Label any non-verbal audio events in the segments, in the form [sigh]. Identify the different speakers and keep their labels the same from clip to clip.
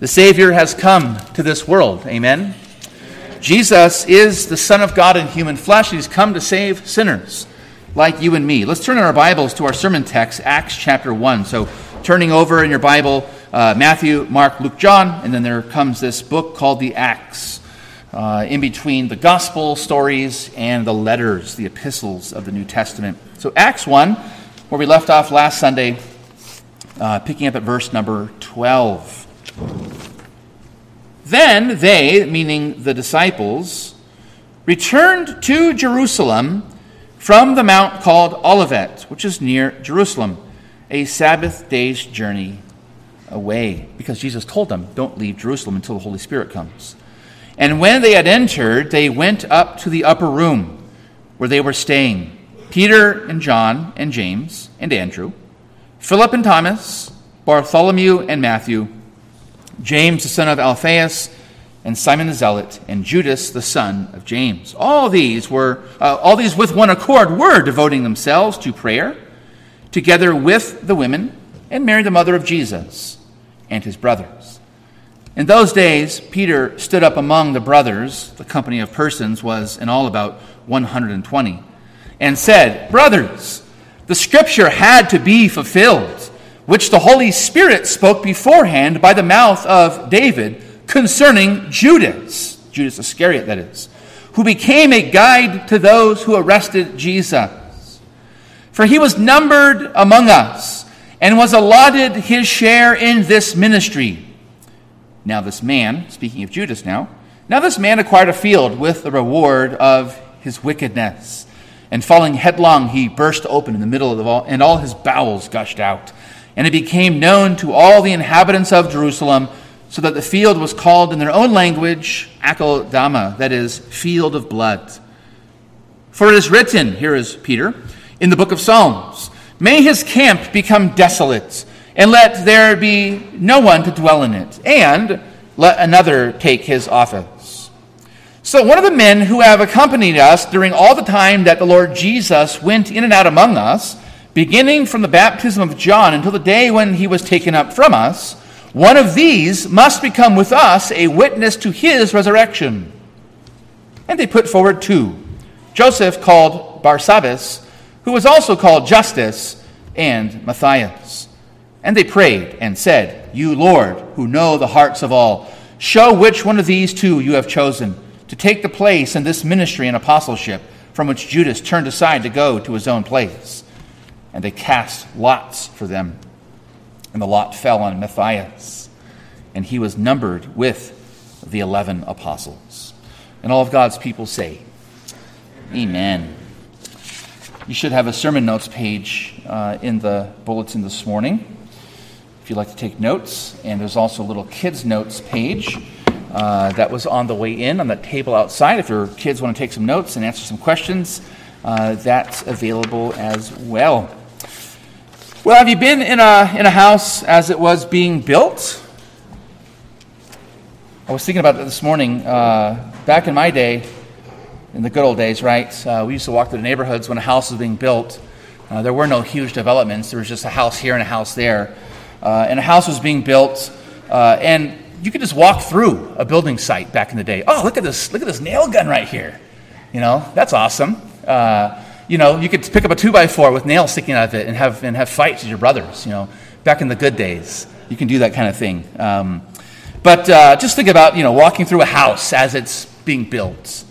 Speaker 1: The Savior has come to this world. Amen. Jesus is the Son of God in human flesh. He's come to save sinners like you and me. Let's turn in our Bibles to our sermon text, Acts chapter 1. So, turning over in your Bible, uh, Matthew, Mark, Luke, John, and then there comes this book called the Acts, uh, in between the gospel stories and the letters, the epistles of the New Testament. So, Acts 1, where we left off last Sunday, uh, picking up at verse number 12. Then they, meaning the disciples, returned to Jerusalem from the mount called Olivet, which is near Jerusalem, a Sabbath day's journey away, because Jesus told them, Don't leave Jerusalem until the Holy Spirit comes. And when they had entered, they went up to the upper room where they were staying Peter and John and James and Andrew, Philip and Thomas, Bartholomew and Matthew, James the son of Alphaeus, and Simon the Zealot, and Judas the son of James. All these were, uh, all these with one accord were devoting themselves to prayer, together with the women and Mary the mother of Jesus and his brothers. In those days, Peter stood up among the brothers, the company of persons was in all about 120, and said, Brothers, the scripture had to be fulfilled, which the Holy Spirit spoke beforehand by the mouth of David concerning Judas, Judas Iscariot, that is, who became a guide to those who arrested Jesus. For he was numbered among us and was allotted his share in this ministry. Now, this man, speaking of Judas now, now this man acquired a field with the reward of his wickedness. And falling headlong, he burst open in the middle of the wall, and all his bowels gushed out. And it became known to all the inhabitants of Jerusalem, so that the field was called in their own language Akeldama, that is, field of blood. For it is written, here is Peter, in the book of Psalms, May his camp become desolate, and let there be no one to dwell in it, and let another take his office. So, one of the men who have accompanied us during all the time that the Lord Jesus went in and out among us, beginning from the baptism of John until the day when he was taken up from us, one of these must become with us a witness to his resurrection. And they put forward two Joseph, called Barsabbas, who was also called Justus, and Matthias. And they prayed and said, You, Lord, who know the hearts of all, show which one of these two you have chosen to take the place in this ministry and apostleship from which Judas turned aside to go to his own place. And they cast lots for them. And the lot fell on Matthias, and he was numbered with the eleven apostles. And all of God's people say, Amen. You should have a sermon notes page uh, in the bulletin this morning if you'd like to take notes. And there's also a little kids' notes page uh, that was on the way in on the table outside. If your kids want to take some notes and answer some questions, uh, that's available as well. Well, have you been in a, in a house as it was being built? I was thinking about that this morning. Uh, back in my day, in the good old days, right? Uh, we used to walk through the neighborhoods when a house was being built. Uh, there were no huge developments. There was just a house here and a house there. Uh, and a house was being built, uh, and you could just walk through a building site back in the day. Oh, look at this! Look at this nail gun right here. You know, that's awesome. Uh, you know, you could pick up a two by four with nails sticking out of it and have and have fights with your brothers. You know, back in the good days, you can do that kind of thing. Um, but uh, just think about you know walking through a house as it's being built.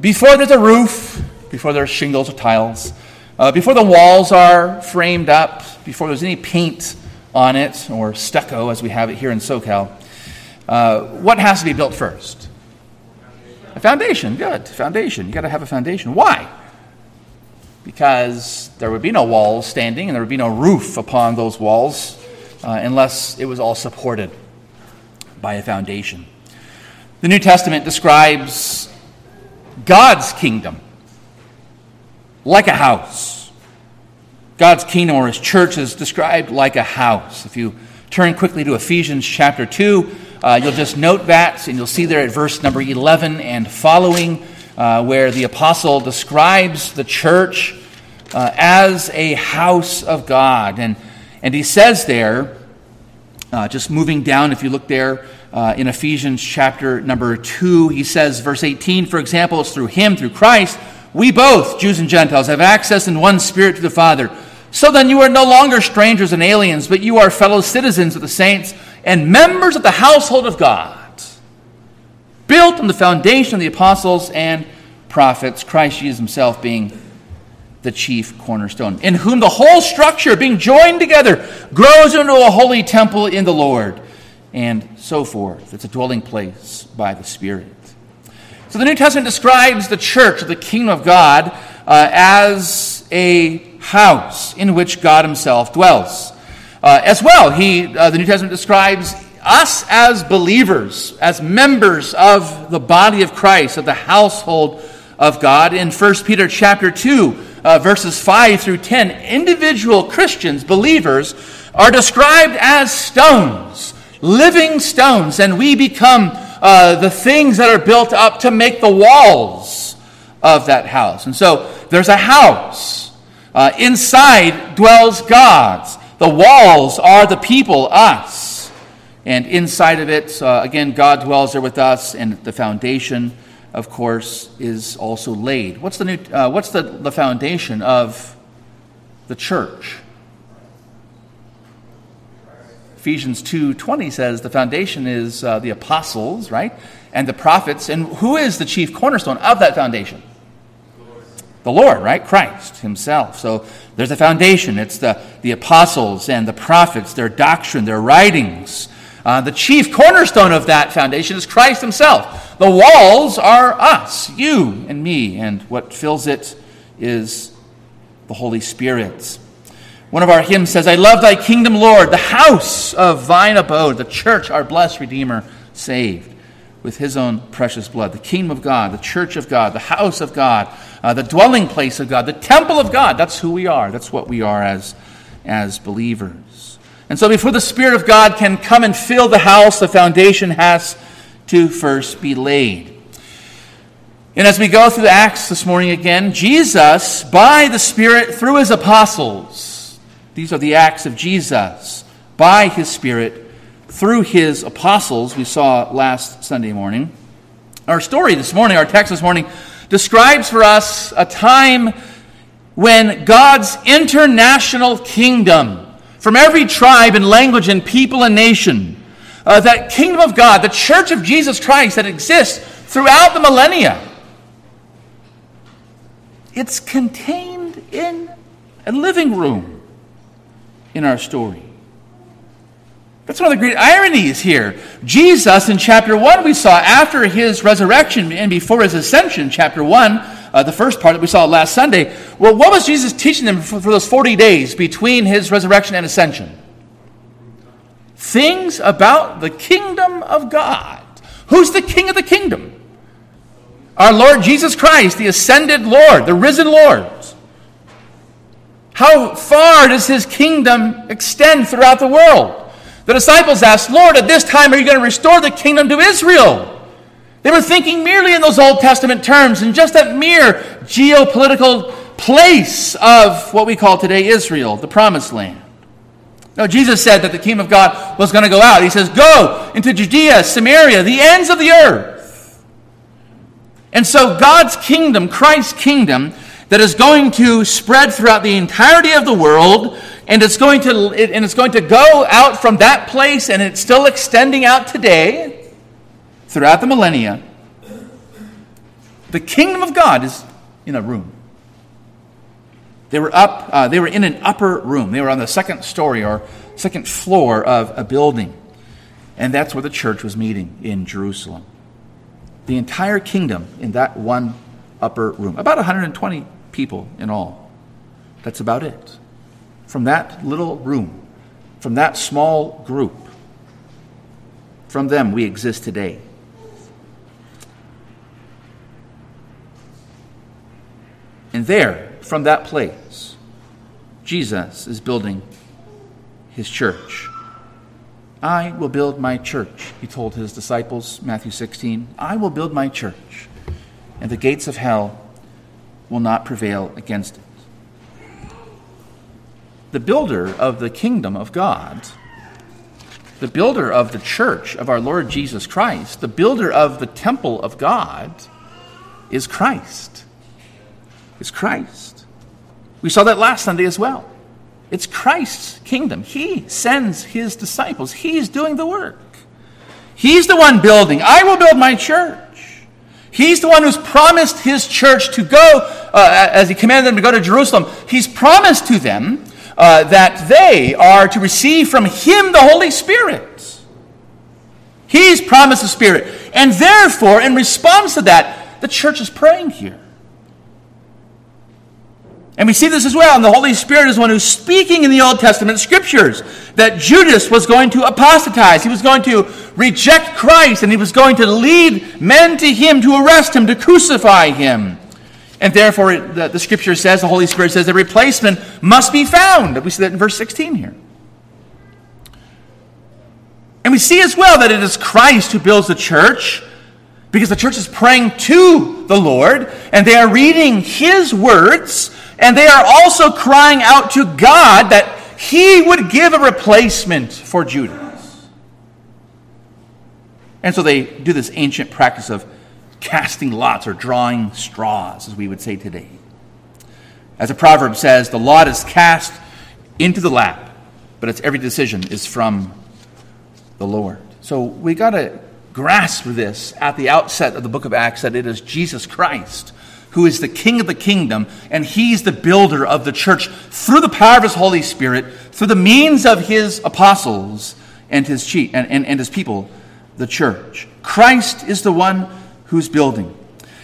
Speaker 1: Before there's a roof, before there's shingles or tiles, uh, before the walls are framed up, before there's any paint on it or stucco as we have it here in SoCal, uh, what has to be built first? A foundation. Good. Foundation. You got to have a foundation. Why? Because there would be no walls standing and there would be no roof upon those walls uh, unless it was all supported by a foundation. The New Testament describes God's kingdom, like a house. God's kingdom or his church is described like a house. If you turn quickly to Ephesians chapter 2, uh, you'll just note that, and you'll see there at verse number 11 and following, uh, where the apostle describes the church uh, as a house of God. And, and he says there, Uh, just moving down, if you look there uh, in Ephesians chapter number 2, he says, verse 18, for example, it's through him, through Christ, we both, Jews and Gentiles, have access in one spirit to the Father. So then you are no longer strangers and aliens, but you are fellow citizens of the saints and members of the household of God, built on the foundation of the apostles and prophets, Christ Jesus himself being the chief cornerstone, in whom the whole structure, being joined together, grows into a holy temple in the Lord, and so forth. It's a dwelling place by the Spirit. So the New Testament describes the church, the kingdom of God, uh, as a house in which God Himself dwells. Uh, as well, he, uh, the New Testament describes us as believers, as members of the body of Christ, of the household of God. In 1 Peter chapter 2, uh, verses 5 through 10, individual Christians, believers, are described as stones, living stones, and we become uh, the things that are built up to make the walls of that house. And so there's a house. Uh, inside dwells God. The walls are the people, us. And inside of it, uh, again, God dwells there with us, and the foundation of course, is also laid. What's the, new, uh, what's the, the foundation of the church? Ephesians 2:20 says the foundation is uh, the apostles, right? And the prophets. And who is the chief cornerstone of that foundation? The Lord, right? Christ himself. So there's a foundation. It's the, the apostles and the prophets, their doctrine, their writings. Uh, the chief cornerstone of that foundation is Christ himself. The walls are us, you and me, and what fills it is the Holy Spirit. One of our hymns says, I love thy kingdom, Lord, the house of thine abode, the church, our blessed Redeemer, saved with his own precious blood. The kingdom of God, the church of God, the house of God, uh, the dwelling place of God, the temple of God. That's who we are. That's what we are as, as believers. And so before the Spirit of God can come and fill the house, the foundation has to first be laid. And as we go through the Acts this morning again, Jesus, by the Spirit, through his apostles, these are the acts of Jesus, by his Spirit, through his apostles, we saw last Sunday morning. Our story this morning, our text this morning, describes for us a time when God's international kingdom, from every tribe and language and people and nation, uh, that kingdom of God, the church of Jesus Christ that exists throughout the millennia, it's contained in a living room in our story. That's one of the great ironies here. Jesus, in chapter 1, we saw after his resurrection and before his ascension, chapter 1, uh, the first part that we saw last Sunday. Well, what was Jesus teaching them for, for those 40 days between his resurrection and ascension? things about the kingdom of God. Who's the king of the kingdom? Our Lord Jesus Christ, the ascended Lord, the risen Lord. How far does his kingdom extend throughout the world? The disciples asked, Lord, at this time are you going to restore the kingdom to Israel? They were thinking merely in those Old Testament terms and just that mere geopolitical place of what we call today Israel, the promised land. No, Jesus said that the kingdom of God was going to go out. He says, Go into Judea, Samaria, the ends of the earth. And so, God's kingdom, Christ's kingdom, that is going to spread throughout the entirety of the world, and it's going to, and it's going to go out from that place, and it's still extending out today throughout the millennia. The kingdom of God is in a room. They were up, uh, they were in an upper room. They were on the second story or second floor of a building. And that's where the church was meeting in Jerusalem. The entire kingdom in that one upper room. About 120 people in all. That's about it. From that little room, from that small group, from them we exist today. And there, from that place, Jesus is building his church. I will build my church, he told his disciples, Matthew 16. I will build my church, and the gates of hell will not prevail against it. The builder of the kingdom of God the builder of the church of our Lord Jesus Christ, the builder of the temple of God, is Christ. Is Christ. We saw that last Sunday as well. It's Christ's kingdom. He sends his disciples, he's doing the work. He's the one building. I will build my church. He's the one who's promised his church to go, uh, as he commanded them to go to Jerusalem. He's promised to them uh, that they are to receive from him the Holy Spirit. He's promised the Spirit. And therefore, in response to that, the church is praying here. And we see this as well. And the Holy Spirit is one who's speaking in the Old Testament scriptures that Judas was going to apostatize. He was going to reject Christ and he was going to lead men to him to arrest him, to crucify him. And therefore, the, the scripture says, the Holy Spirit says, a replacement must be found. We see that in verse 16 here. And we see as well that it is Christ who builds the church because the church is praying to the Lord and they are reading his words and they are also crying out to God that he would give a replacement for Judas. And so they do this ancient practice of casting lots or drawing straws, as we would say today. As a proverb says, the lot is cast into the lap, but its every decision is from the Lord. So we got to grasp this at the outset of the book of Acts that it is Jesus Christ who is the king of the kingdom, and he's the builder of the church through the power of his Holy Spirit, through the means of his apostles and his, chief, and, and, and his people, the church. Christ is the one who's building.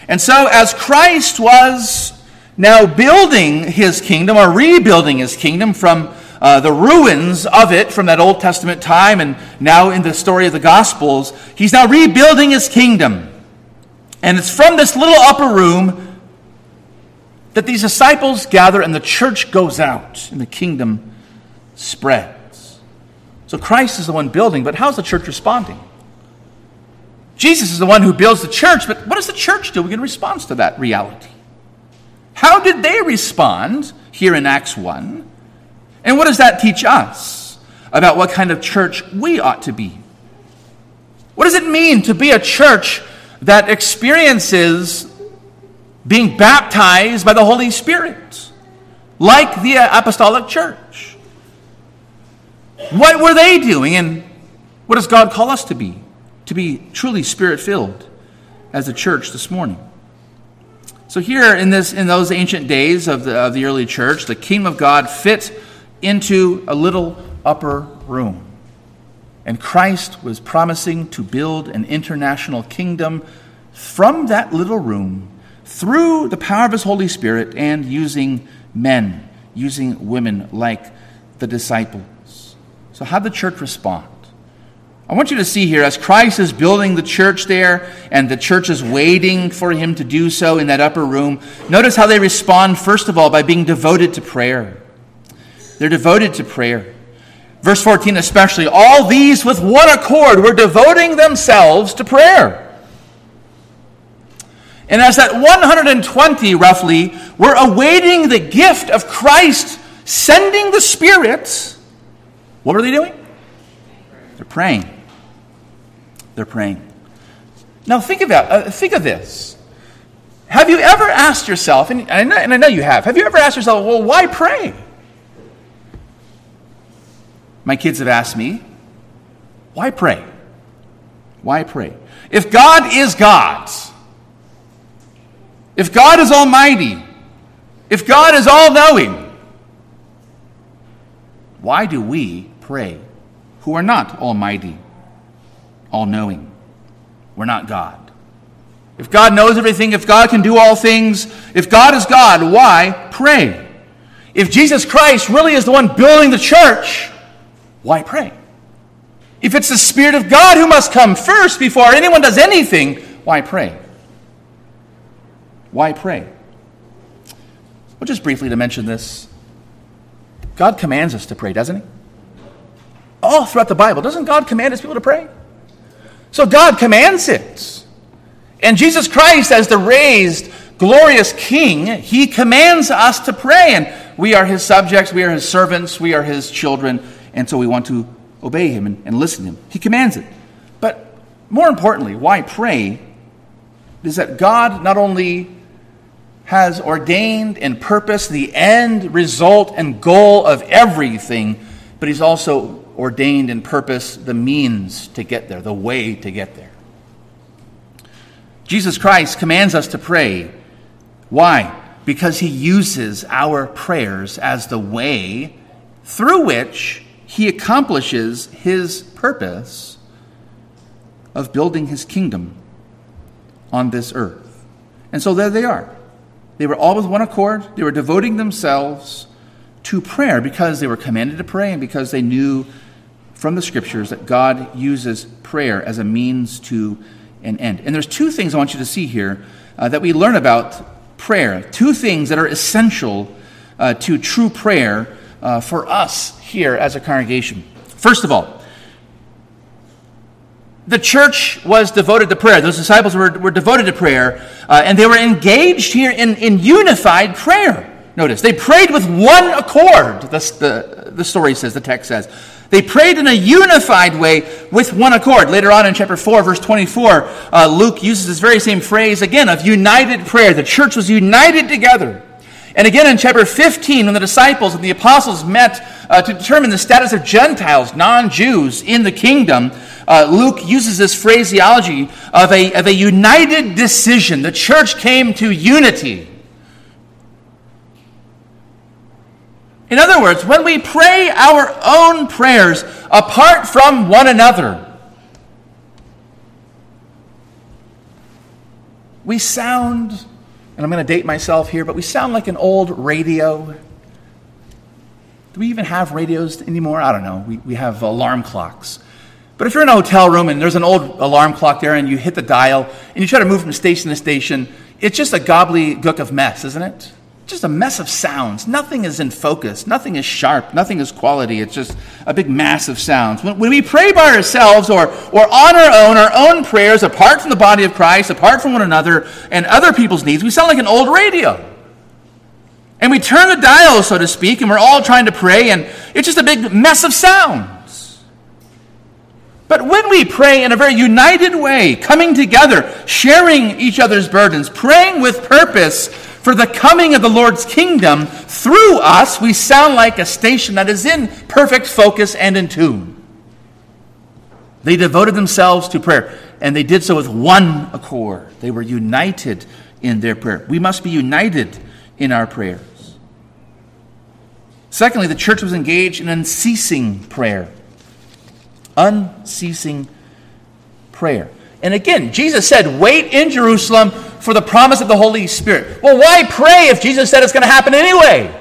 Speaker 1: And so, as Christ was now building his kingdom, or rebuilding his kingdom from uh, the ruins of it from that Old Testament time, and now in the story of the Gospels, he's now rebuilding his kingdom. And it's from this little upper room that these disciples gather and the church goes out and the kingdom spreads. So Christ is the one building, but how's the church responding? Jesus is the one who builds the church, but what does the church do in response to that reality? How did they respond here in Acts 1? And what does that teach us about what kind of church we ought to be? What does it mean to be a church that experiences being baptized by the Holy Spirit, like the uh, apostolic church. What were they doing, and what does God call us to be? To be truly spirit filled as a church this morning. So here in this in those ancient days of the, of the early church, the kingdom of God fit into a little upper room. And Christ was promising to build an international kingdom from that little room through the power of his Holy Spirit and using men, using women like the disciples. So, how did the church respond? I want you to see here, as Christ is building the church there, and the church is waiting for him to do so in that upper room, notice how they respond, first of all, by being devoted to prayer. They're devoted to prayer. Verse 14, especially, all these with one accord were devoting themselves to prayer. And as that 120 roughly were awaiting the gift of Christ sending the Spirit, what were they doing? They're praying. They're praying. Now think about uh, think of this. Have you ever asked yourself, and I, know, and I know you have, have you ever asked yourself, well, why pray? My kids have asked me, why pray? Why pray? If God is God, if God is almighty, if God is all knowing, why do we pray who are not almighty, all knowing? We're not God. If God knows everything, if God can do all things, if God is God, why pray? If Jesus Christ really is the one building the church, why pray? If it's the Spirit of God who must come first before anyone does anything, why pray? Why pray? Well, just briefly to mention this God commands us to pray, doesn't He? All throughout the Bible, doesn't God command His people to pray? So God commands it. And Jesus Christ, as the raised, glorious King, He commands us to pray. And we are His subjects, we are His servants, we are His children, and so we want to obey him and, and listen to him. He commands it. But more importantly, why pray is that God not only has ordained and purposed the end result and goal of everything, but he's also ordained and purposed the means to get there, the way to get there. Jesus Christ commands us to pray. Why? Because he uses our prayers as the way through which he accomplishes his purpose of building his kingdom on this earth. And so there they are. They were all with one accord. They were devoting themselves to prayer because they were commanded to pray and because they knew from the scriptures that God uses prayer as a means to an end. And there's two things I want you to see here uh, that we learn about prayer. Two things that are essential uh, to true prayer uh, for us here as a congregation. First of all, the church was devoted to prayer. Those disciples were, were devoted to prayer, uh, and they were engaged here in, in unified prayer. Notice, they prayed with one accord, the, the, the story says, the text says. They prayed in a unified way with one accord. Later on in chapter 4, verse 24, uh, Luke uses this very same phrase again of united prayer. The church was united together. And again in chapter 15, when the disciples and the apostles met uh, to determine the status of Gentiles, non Jews, in the kingdom, uh, Luke uses this phraseology of a, of a united decision. The church came to unity. In other words, when we pray our own prayers apart from one another, we sound, and I'm going to date myself here, but we sound like an old radio. Do we even have radios anymore? I don't know. We, we have alarm clocks. But if you're in a hotel room and there's an old alarm clock there and you hit the dial and you try to move from station to station, it's just a gobbledygook of mess, isn't it? Just a mess of sounds. Nothing is in focus. Nothing is sharp. Nothing is quality. It's just a big mass of sounds. When, when we pray by ourselves or, or on our own, our own prayers, apart from the body of Christ, apart from one another and other people's needs, we sound like an old radio. And we turn the dial, so to speak, and we're all trying to pray, and it's just a big mess of sounds. But when we pray in a very united way, coming together, sharing each other's burdens, praying with purpose for the coming of the Lord's kingdom through us, we sound like a station that is in perfect focus and in tune. They devoted themselves to prayer, and they did so with one accord. They were united in their prayer. We must be united in our prayers. Secondly, the church was engaged in unceasing prayer unceasing prayer. And again, Jesus said, Wait in Jerusalem for the promise of the Holy Spirit. Well, why pray if Jesus said it's going to happen anyway?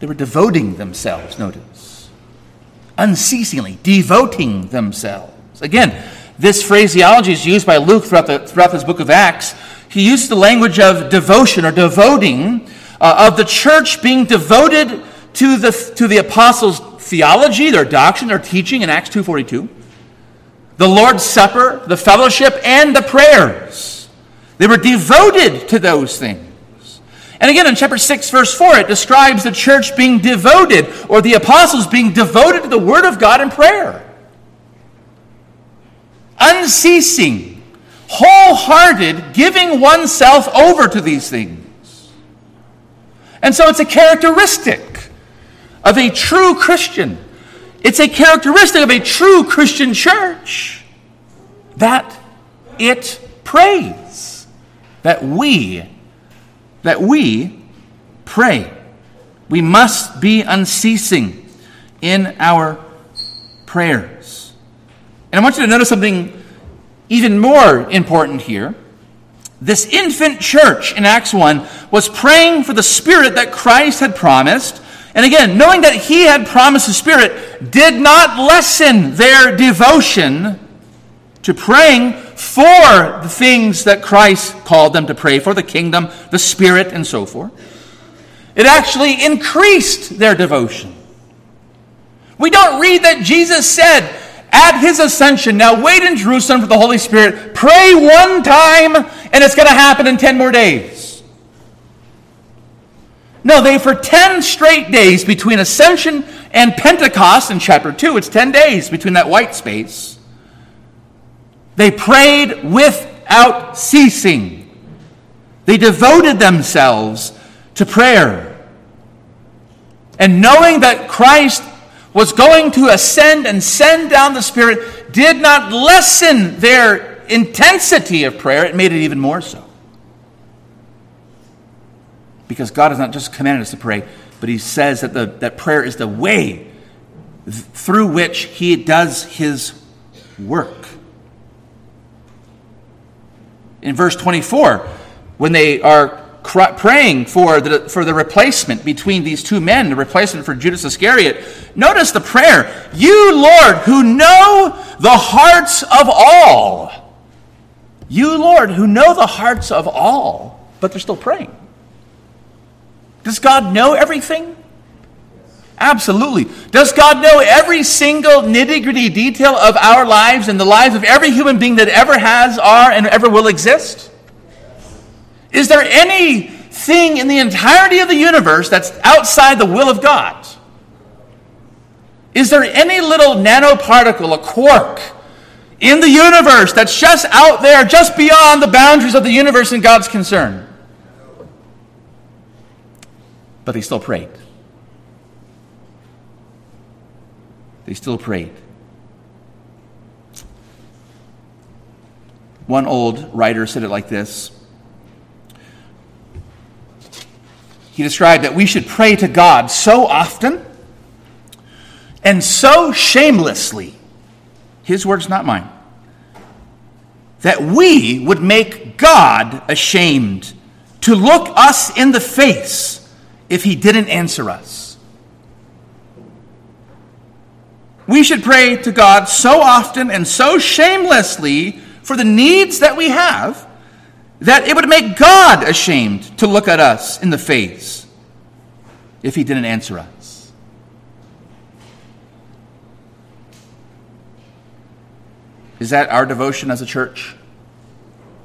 Speaker 1: They were devoting themselves, notice. Unceasingly, devoting themselves. Again, this phraseology is used by Luke throughout, the, throughout this book of Acts. He used the language of devotion or devoting, uh, of the church being devoted to the, to the apostles' theology, their doctrine, their teaching in Acts 2.42, the Lord's Supper, the fellowship, and the prayers. They were devoted to those things. And again, in chapter 6, verse 4, it describes the church being devoted, or the apostles being devoted to the Word of God in prayer. Unceasing, wholehearted, giving oneself over to these things. And so it's a characteristic of a true Christian. It's a characteristic of a true Christian church that it prays. That we, that we pray. We must be unceasing in our prayers. And I want you to notice something even more important here. This infant church in Acts 1 was praying for the Spirit that Christ had promised and again, knowing that he had promised the Spirit did not lessen their devotion to praying for the things that Christ called them to pray for the kingdom, the Spirit, and so forth. It actually increased their devotion. We don't read that Jesus said at his ascension, Now wait in Jerusalem for the Holy Spirit, pray one time, and it's going to happen in 10 more days. No, they, for 10 straight days between ascension and Pentecost in chapter 2, it's 10 days between that white space. They prayed without ceasing. They devoted themselves to prayer. And knowing that Christ was going to ascend and send down the Spirit did not lessen their intensity of prayer, it made it even more so. Because God has not just commanded us to pray, but He says that, the, that prayer is the way through which He does His work. In verse 24, when they are praying for the, for the replacement between these two men, the replacement for Judas Iscariot. Notice the prayer You, Lord, who know the hearts of all. You, Lord, who know the hearts of all. But they're still praying. Does God know everything? Absolutely. Does God know every single nitty gritty detail of our lives and the lives of every human being that ever has, are, and ever will exist? Is there anything in the entirety of the universe that's outside the will of God? Is there any little nanoparticle, a quark, in the universe that's just out there, just beyond the boundaries of the universe in God's concern? But they still prayed. They still prayed. One old writer said it like this he described that we should pray to God so often and so shamelessly, his words, not mine, that we would make God ashamed to look us in the face if he didn't answer us. We should pray to God so often and so shamelessly for the needs that we have that it would make God ashamed to look at us in the face if He didn't answer us. Is that our devotion as a church?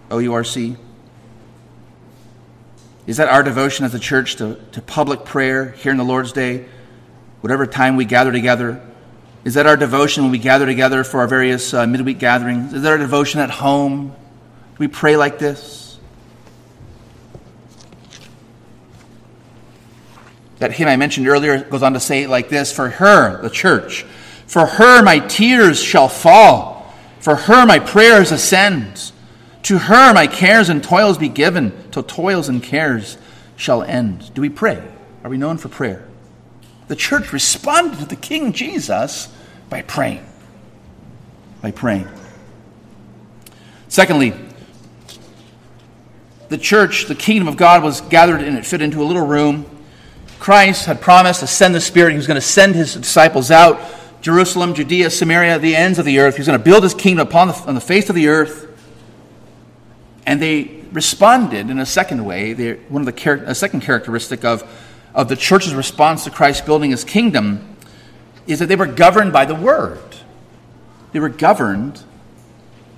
Speaker 1: OURC? Is that our devotion as a church to, to public prayer here in the Lord's Day, whatever time we gather together? Is that our devotion when we gather together for our various uh, midweek gatherings? Is that our devotion at home? Do we pray like this? That hymn I mentioned earlier goes on to say it like this For her, the church, for her my tears shall fall, for her my prayers ascend. To her my cares and toils be given, till toils and cares shall end. Do we pray? Are we known for prayer? The church responded to the King Jesus by praying. By praying. Secondly, the church, the kingdom of God, was gathered and it fit into a little room Christ had promised to send the Spirit. He was going to send his disciples out Jerusalem, Judea, Samaria, the ends of the earth. He was going to build his kingdom upon the, on the face of the earth. And they responded in a second way. They're, one of the a second characteristic of, of the church's response to Christ building his kingdom is that they were governed by the word. They were governed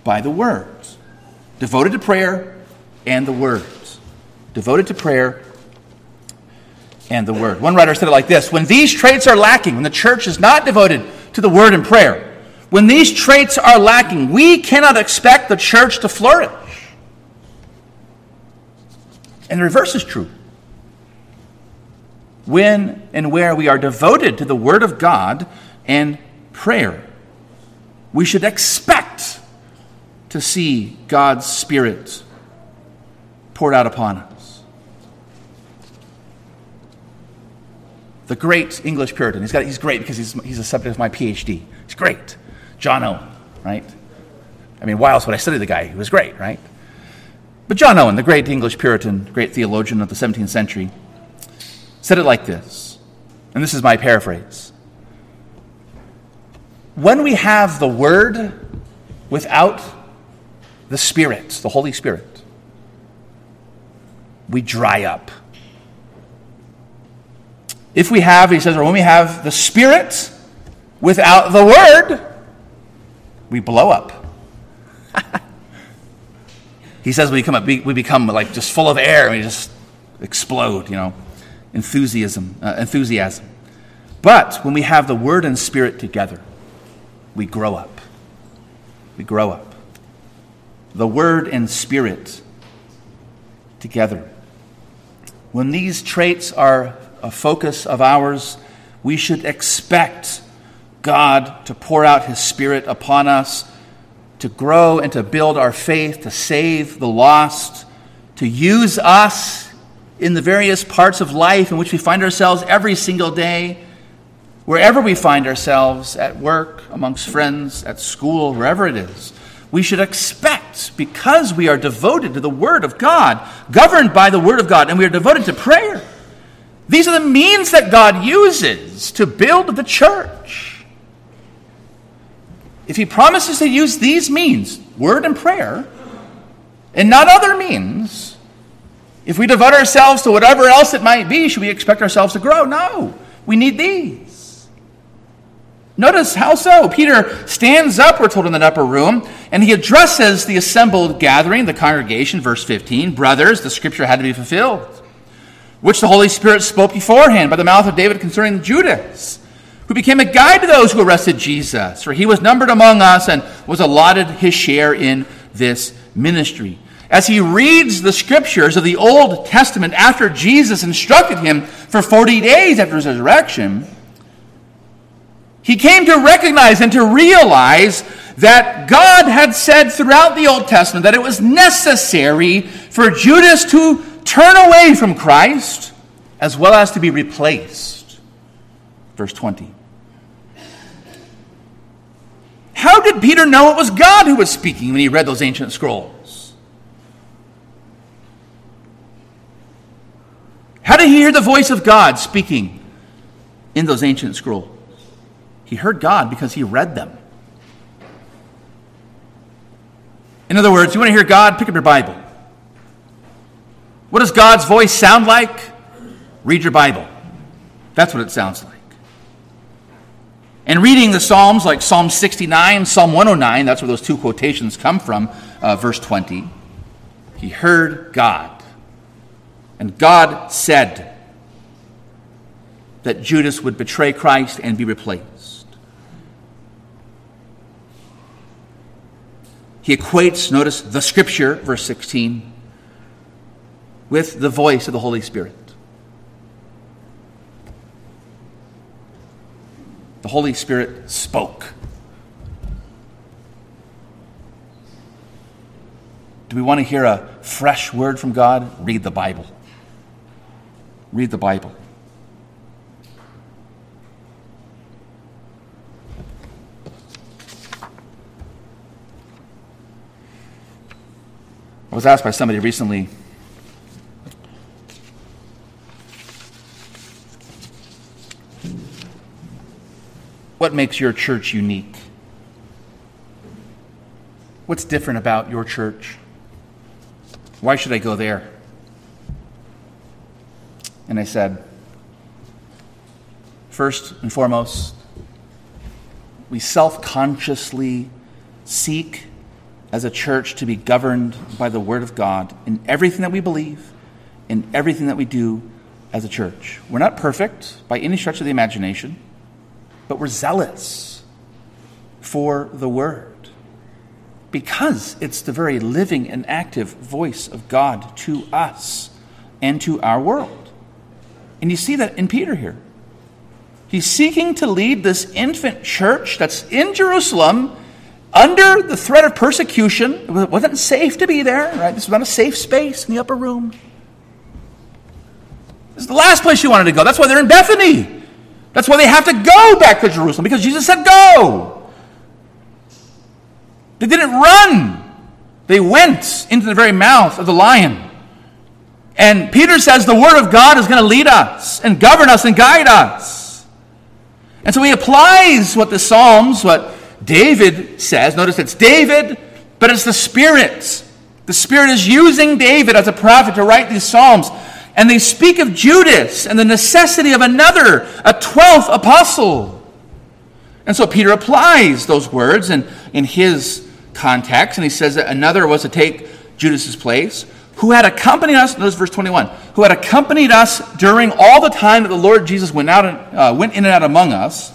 Speaker 1: by the words, devoted to prayer and the words. Devoted to prayer and the Word. One writer said it like this When these traits are lacking, when the church is not devoted to the Word and prayer, when these traits are lacking, we cannot expect the church to flourish. And the reverse is true. When and where we are devoted to the Word of God and prayer, we should expect to see God's Spirit poured out upon us. the great English Puritan. He's, got, he's great because he's, he's a subject of my PhD. He's great. John Owen, right? I mean, why else would I study the guy? He was great, right? But John Owen, the great English Puritan, great theologian of the 17th century, said it like this, and this is my paraphrase. When we have the Word without the Spirit, the Holy Spirit, we dry up. If we have, he says, or when we have the Spirit without the Word, we blow up. [laughs] he says we become, we become like just full of air and we just explode, you know, enthusiasm. Uh, enthusiasm. But when we have the Word and Spirit together, we grow up. We grow up. The Word and Spirit together. When these traits are a focus of ours, we should expect God to pour out His Spirit upon us, to grow and to build our faith, to save the lost, to use us in the various parts of life in which we find ourselves every single day, wherever we find ourselves, at work, amongst friends, at school, wherever it is. We should expect, because we are devoted to the Word of God, governed by the Word of God, and we are devoted to prayer. These are the means that God uses to build the church if he promises to use these means, word and prayer, and not other means, if we devote ourselves to whatever else it might be, should we expect ourselves to grow? No. We need these. Notice how so? Peter stands up, we're told in that upper room, and he addresses the assembled gathering, the congregation, verse 15. Brothers, the scripture had to be fulfilled, which the Holy Spirit spoke beforehand by the mouth of David concerning Judas who became a guide to those who arrested Jesus, for he was numbered among us and was allotted his share in this ministry. As he reads the scriptures of the Old Testament after Jesus instructed him for 40 days after his resurrection, he came to recognize and to realize that God had said throughout the Old Testament that it was necessary for Judas to turn away from Christ as well as to be replaced. Verse 20. How did Peter know it was God who was speaking when he read those ancient scrolls? How did he hear the voice of God speaking in those ancient scrolls? He heard God because he read them. In other words, you want to hear God? Pick up your Bible. What does God's voice sound like? Read your Bible. That's what it sounds like. And reading the Psalms like Psalm 69, Psalm 109, that's where those two quotations come from, uh, verse 20. He heard God. And God said that Judas would betray Christ and be replaced. He equates, notice, the scripture, verse 16, with the voice of the Holy Spirit. The Holy Spirit spoke. Do we want to hear a fresh word from God? Read the Bible. Read the Bible. I was asked by somebody recently What makes your church unique? What's different about your church? Why should I go there? And I said, first and foremost, we self consciously seek as a church to be governed by the Word of God in everything that we believe, in everything that we do as a church. We're not perfect by any stretch of the imagination but we're zealous for the word because it's the very living and active voice of God to us and to our world. And you see that in Peter here. He's seeking to lead this infant church that's in Jerusalem under the threat of persecution. It wasn't safe to be there, right? This was not a safe space in the upper room. This is the last place you wanted to go. That's why they're in Bethany. That's why they have to go back to Jerusalem, because Jesus said, Go. They didn't run, they went into the very mouth of the lion. And Peter says the Word of God is going to lead us and govern us and guide us. And so he applies what the Psalms, what David says. Notice it's David, but it's the Spirit. The Spirit is using David as a prophet to write these Psalms. And they speak of Judas and the necessity of another, a twelfth apostle. And so Peter applies those words in, in his context, and he says that another was to take Judas's place, who had accompanied us, notice verse 21, who had accompanied us during all the time that the Lord Jesus went, out and, uh, went in and out among us,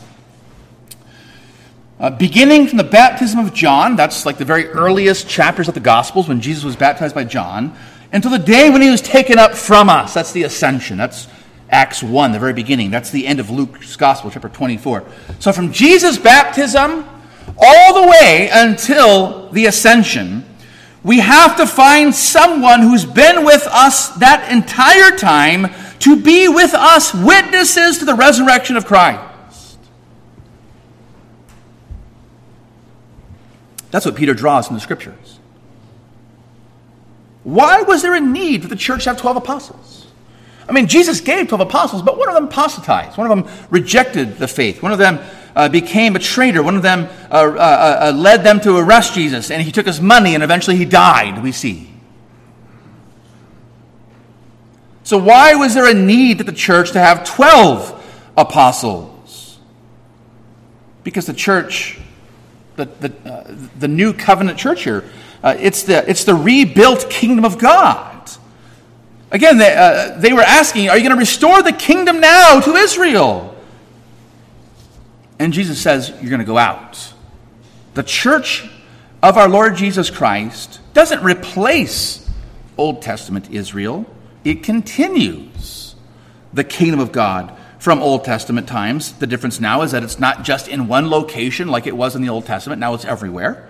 Speaker 1: uh, beginning from the baptism of John, that's like the very earliest chapters of the Gospels when Jesus was baptized by John, until the day when he was taken up from us. That's the ascension. That's Acts 1, the very beginning. That's the end of Luke's Gospel, chapter 24. So from Jesus' baptism all the way until the ascension, we have to find someone who's been with us that entire time to be with us, witnesses to the resurrection of Christ. That's what Peter draws from the scriptures. Why was there a need for the church to have 12 apostles? I mean, Jesus gave 12 apostles, but one of them apostatized. One of them rejected the faith. One of them uh, became a traitor. One of them uh, uh, uh led them to arrest Jesus, and he took his money, and eventually he died, we see. So, why was there a need for the church to have 12 apostles? Because the church the, the, uh, the new covenant church here. Uh, it's, the, it's the rebuilt kingdom of God. Again, they, uh, they were asking, Are you going to restore the kingdom now to Israel? And Jesus says, You're going to go out. The church of our Lord Jesus Christ doesn't replace Old Testament Israel, it continues the kingdom of God from Old Testament times. The difference now is that it's not just in one location like it was in the Old Testament, now it's everywhere.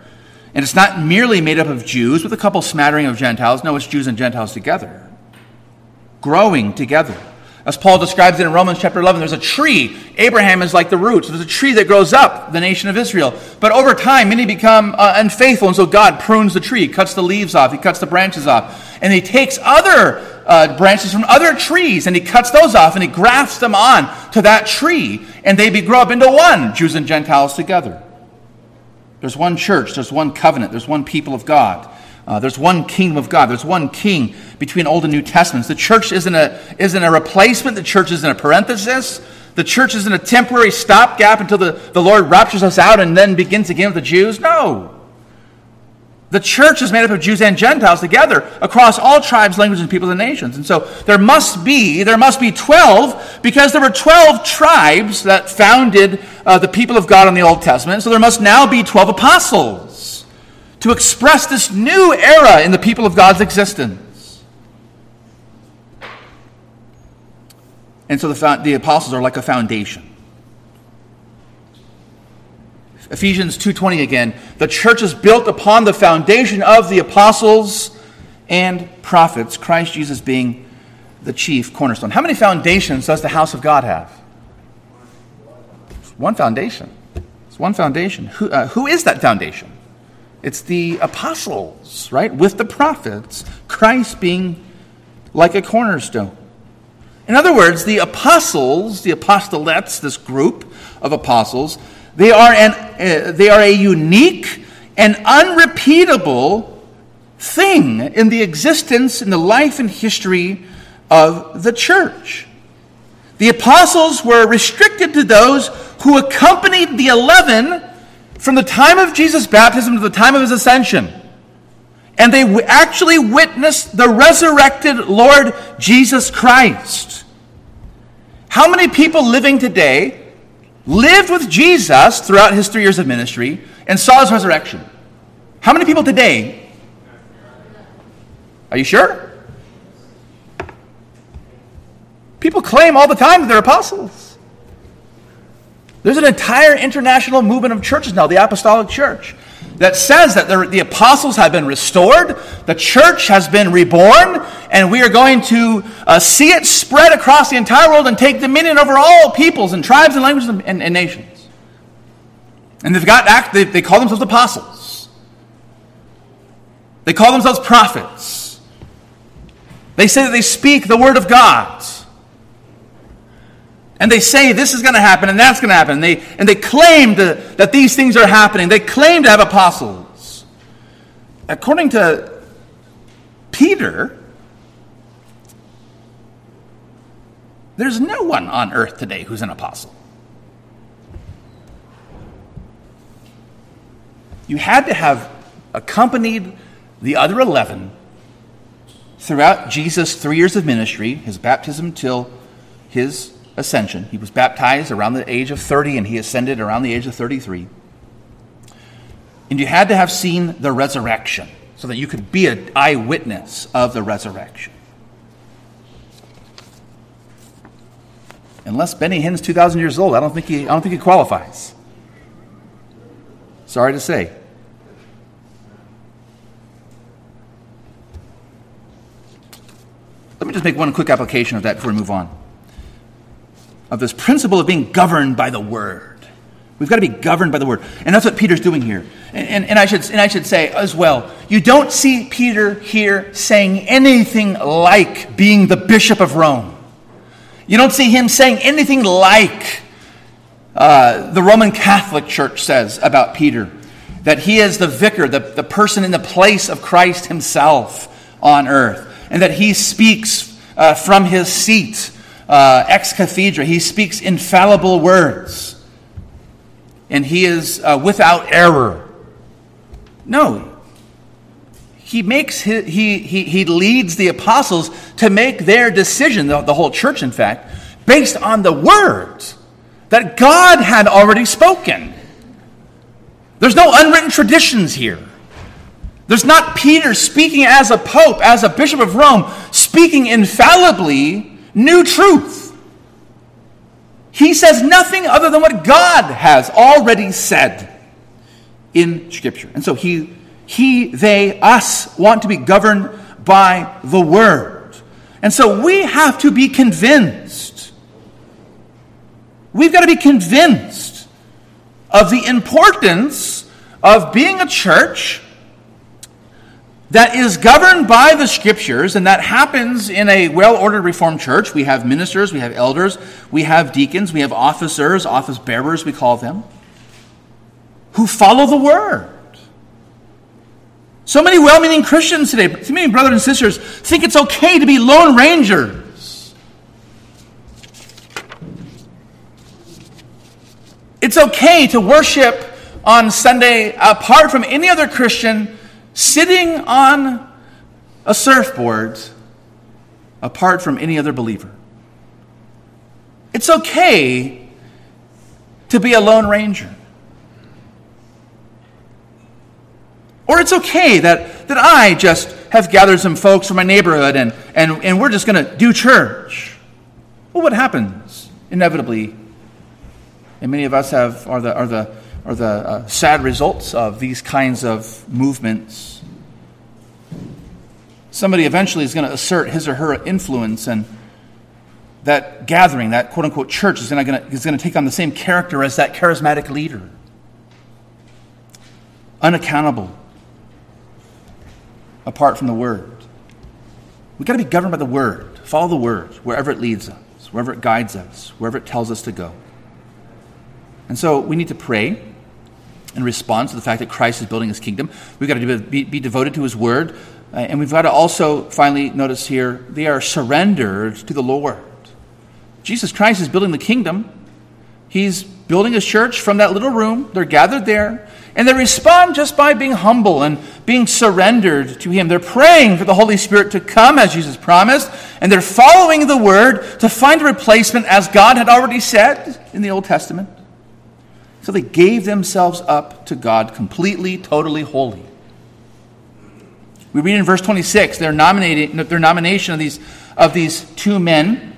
Speaker 1: And it's not merely made up of Jews with a couple smattering of Gentiles. No, it's Jews and Gentiles together, growing together. As Paul describes it in Romans chapter 11, there's a tree. Abraham is like the roots. There's a tree that grows up, the nation of Israel. But over time, many become uh, unfaithful, and so God prunes the tree, cuts the leaves off, he cuts the branches off, and he takes other uh, branches from other trees, and he cuts those off and he grafts them on to that tree, and they grow up into one, Jews and Gentiles together. There's one church, there's one covenant, there's one people of God. Uh, there's one kingdom of God. There's one king between Old and New Testaments. The church isn't a, isn't a replacement. The church isn't a parenthesis. The church isn't a temporary stopgap until the, the Lord raptures us out and then begins again with the Jews. No. The church is made up of Jews and Gentiles together across all tribes, languages, and peoples and nations. And so there must be, there must be 12 because there were 12 tribes that founded uh, the people of God in the Old Testament. So there must now be 12 apostles to express this new era in the people of God's existence. And so the, the apostles are like a foundation. Ephesians 2:20 again, the church is built upon the foundation of the apostles and prophets, Christ Jesus being the chief cornerstone. How many foundations does the house of God have? One foundation. It's one foundation. Who, uh, who is that foundation? It's the apostles, right? With the prophets, Christ being like a cornerstone. In other words, the apostles, the apostolettes, this group of apostles, they are, an, uh, they are a unique and unrepeatable thing in the existence, in the life and history of the church. The apostles were restricted to those who accompanied the eleven from the time of Jesus' baptism to the time of his ascension. And they actually witnessed the resurrected Lord Jesus Christ. How many people living today lived with Jesus throughout his three years of ministry, and saw his resurrection. How many people today? Are you sure? People claim all the time that they're apostles. There's an entire international movement of churches now, the Apostolic Church, that says that the, the, apostles have been restored, the church has been reborn, and we are going to uh, see it spread across the entire world and take dominion over all peoples and tribes and languages and, and nations. And they've got act, they, they call themselves apostles. They call themselves prophets. They say that they speak the word of God. And they say this is going to happen and that's going to happen. And they, and they claim to, that these things are happening. They claim to have apostles. According to Peter, there's no one on earth today who's an apostle. You had to have accompanied the other 11 throughout Jesus' three years of ministry, his baptism till his ascension. He was baptized around the age of 30 and he ascended around the age of 33. And you had to have seen the resurrection so that you could be an eyewitness of the resurrection. Unless Benny Hinn's 2,000 years old, I don't think he, I don't think he qualifies. Sorry to say. Let me just make one quick application of that before we move on. Of this principle of being governed by the Word. We've got to be governed by the Word. And that's what Peter's doing here. And, and, and, I should, and I should say as well, you don't see Peter here saying anything like being the Bishop of Rome. You don't see him saying anything like uh, the Roman Catholic Church says about Peter that he is the vicar, the, the person in the place of Christ himself on earth, and that he speaks uh, from his seat uh, ex cathedra. He speaks infallible words, and he is uh, without error. No. He makes his, he, he, he leads the apostles to make their decision, the, the whole church, in fact, based on the words that God had already spoken. There's no unwritten traditions here. There's not Peter speaking as a pope, as a bishop of Rome, speaking infallibly new truth. He says nothing other than what God has already said in Scripture. And so he, he, they, us want to be governed by the Word. And so we have to be convinced. We've got to be convinced of the importance of being a church that is governed by the scriptures, and that happens in a well ordered Reformed church. We have ministers, we have elders, we have deacons, we have officers, office bearers, we call them, who follow the word. So many well meaning Christians today, so many brothers and sisters, think it's okay to be lone rangers. It's okay to worship on Sunday apart from any other Christian sitting on a surfboard apart from any other believer. It's okay to be a lone ranger. Or it's okay that, that I just have gathered some folks from my neighborhood and, and, and we're just going to do church. Well, what happens inevitably and many of us have, are the, are the, are the uh, sad results of these kinds of movements. Somebody eventually is going to assert his or her influence, and that gathering, that quote unquote church, is going to take on the same character as that charismatic leader. Unaccountable, apart from the Word. We've got to be governed by the Word, follow the Word wherever it leads us, wherever it guides us, wherever it tells us to go. And so we need to pray in response to the fact that Christ is building his kingdom. We've got to be, be devoted to his word. Uh, and we've got to also finally notice here they are surrendered to the Lord. Jesus Christ is building the kingdom. He's building his church from that little room. They're gathered there. And they respond just by being humble and being surrendered to Him. They're praying for the Holy Spirit to come as Jesus promised, and they're following the Word to find a replacement as God had already said in the Old Testament. So they gave themselves up to God completely, totally, wholly. We read in verse 26 their, their nomination of these, of these two men.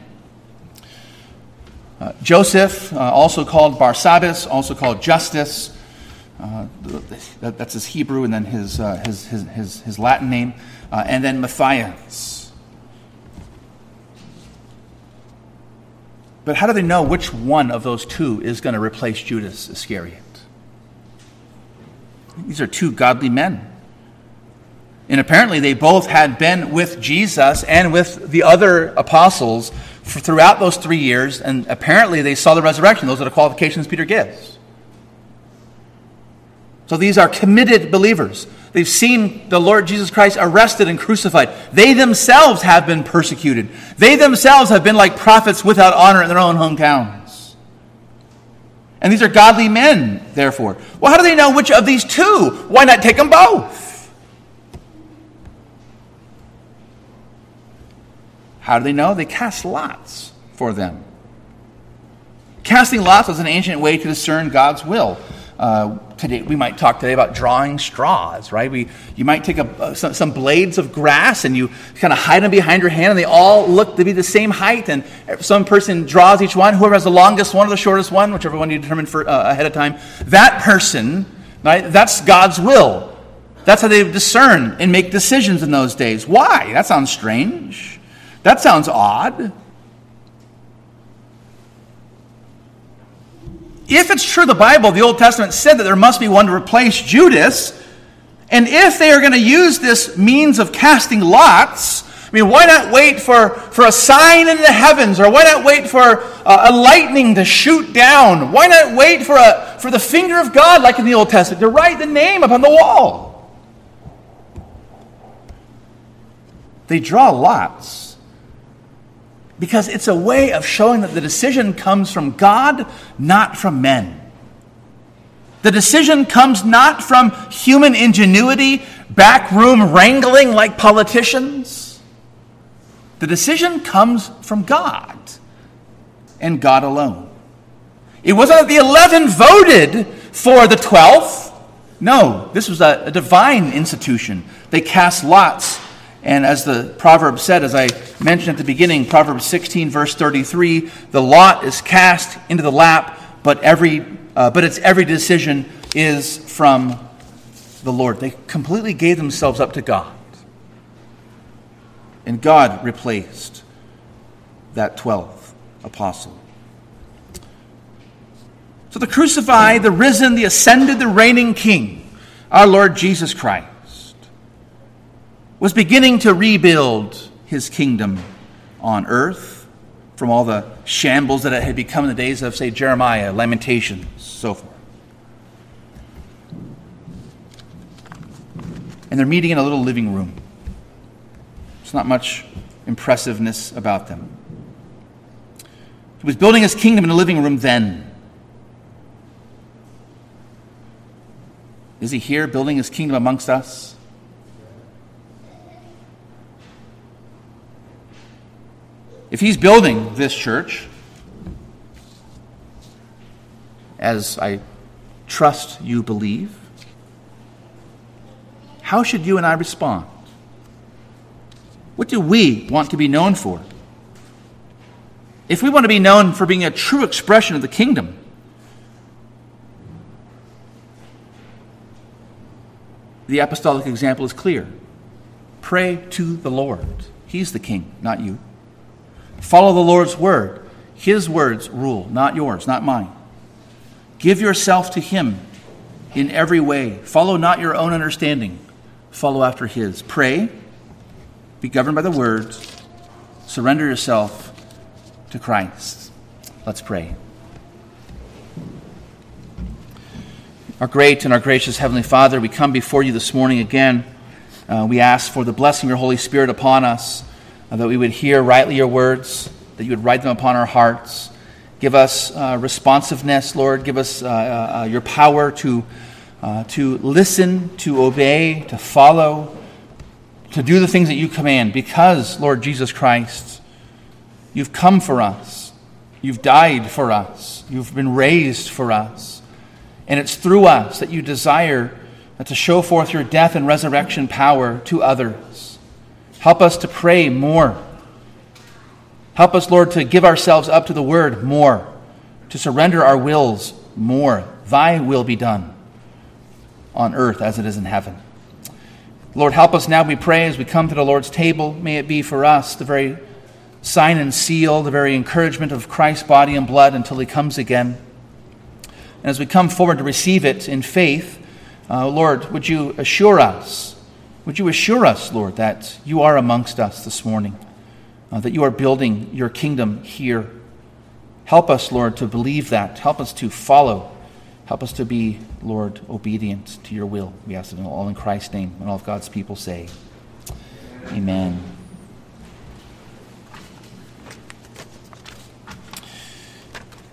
Speaker 1: Uh, Joseph, uh, also called Barsabbas, also called Justus. Uh, that, that's his Hebrew and then his, uh, his, his, his, his, Latin name. Uh, and then Matthias. But how do they know which one of those two is going to replace Judas Iscariot? These are two godly men. And apparently, they both had been with Jesus and with the other apostles throughout those three years, and apparently, they saw the resurrection. Those are the qualifications Peter gives. So these are committed believers. They've seen the Lord Jesus Christ arrested and crucified. They themselves have been persecuted. They themselves have been like prophets without honor in their own hometowns. And these are godly men, therefore. Well, how do they know which of these two? Why not take them both? How do they know? They cast lots for them. Casting lots was an ancient way to discern God's will. Uh, today, we might talk today about drawing straws, right? We, you might take a, some, some, blades of grass and you kind of hide them behind your hand, and they all look to be the same height. And some person draws each one. Whoever has the longest one or the shortest one, whichever one you determine for, uh, ahead of time, that person, right? That's God's will. That's how they discern and make decisions in those days. Why? That sounds strange. That sounds odd. If it's true the Bible, the Old Testament said that there must be one to replace Judas, and if they are going to use this means of casting lots, I mean, why not wait for, for a sign in the heavens? Or why not wait for a, lightning to shoot down? Why not wait for, a, for the finger of God, like in the Old Testament, to write the name upon the wall? They draw lots because it's a way of showing that the decision comes from God, not from men. The decision comes not from human ingenuity, backroom wrangling like politicians. The decision comes from God and God alone. It wasn't that the 11 voted for the 12th. No, this was a, a divine institution. They cast lots and as the proverb said, as I mentioned at the beginning, Proverbs 16, verse 33, the lot is cast into the lap, but, every, uh, but its every decision is from the Lord. They completely gave themselves up to God. And God replaced that 12th apostle. So the crucified, the risen, the ascended, the reigning King, our Lord Jesus Christ was beginning to rebuild his kingdom on earth from all the shambles that it had become in the days of, say, Jeremiah, Lamentations, so forth. And they're meeting in a little living room. There's not much impressiveness about them. He was building his kingdom in a living room then. Is he here building his kingdom amongst us? If he's building this church, as I trust you believe, how should you and I respond? What do we want to be known for? If we want to be known for being a true expression of the kingdom, the apostolic example is clear. Pray to the Lord. He's the king, not you. Follow the Lord's word. His words rule, not yours, not mine. Give yourself to Him in every way. Follow not your own understanding, follow after His. Pray, be governed by the word, surrender yourself to Christ. Let's pray. Our great and our gracious Heavenly Father, we come before you this morning again. Uh, we ask for the blessing of your Holy Spirit upon us that we would hear rightly your words, that you would write them upon our hearts. Give us uh, responsiveness, Lord. Give us uh, uh, uh your power to, uh, to listen, to obey, to follow, to do the things that you command, because, Lord Jesus Christ, you've come for us. You've died for us. You've been raised for us. And it's through us that you desire to show forth your death and resurrection power to others. Help us to pray more. Help us, Lord, to give ourselves up to the word more, to surrender our wills more. Thy will be done on earth as it is in heaven. Lord, help us now, we pray, as we come to the Lord's table. May it be for us the very sign and seal, the very encouragement of Christ's body and blood until he comes again. And as we come forward to receive it in faith, uh, Lord, would you assure us would you assure us, Lord, that you are amongst us this morning, uh, that you are building your kingdom here? Help us, Lord, to believe that. Help us to follow. Help us to be, Lord, obedient to your will. We ask it all in Christ's name. And all of God's people say, Amen.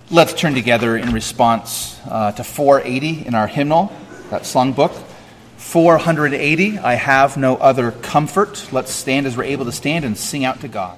Speaker 1: Let's turn together in response uh, to 480 in our hymnal, that song book. 480, I have no other comfort. Let's stand as we're able to stand and sing out to God.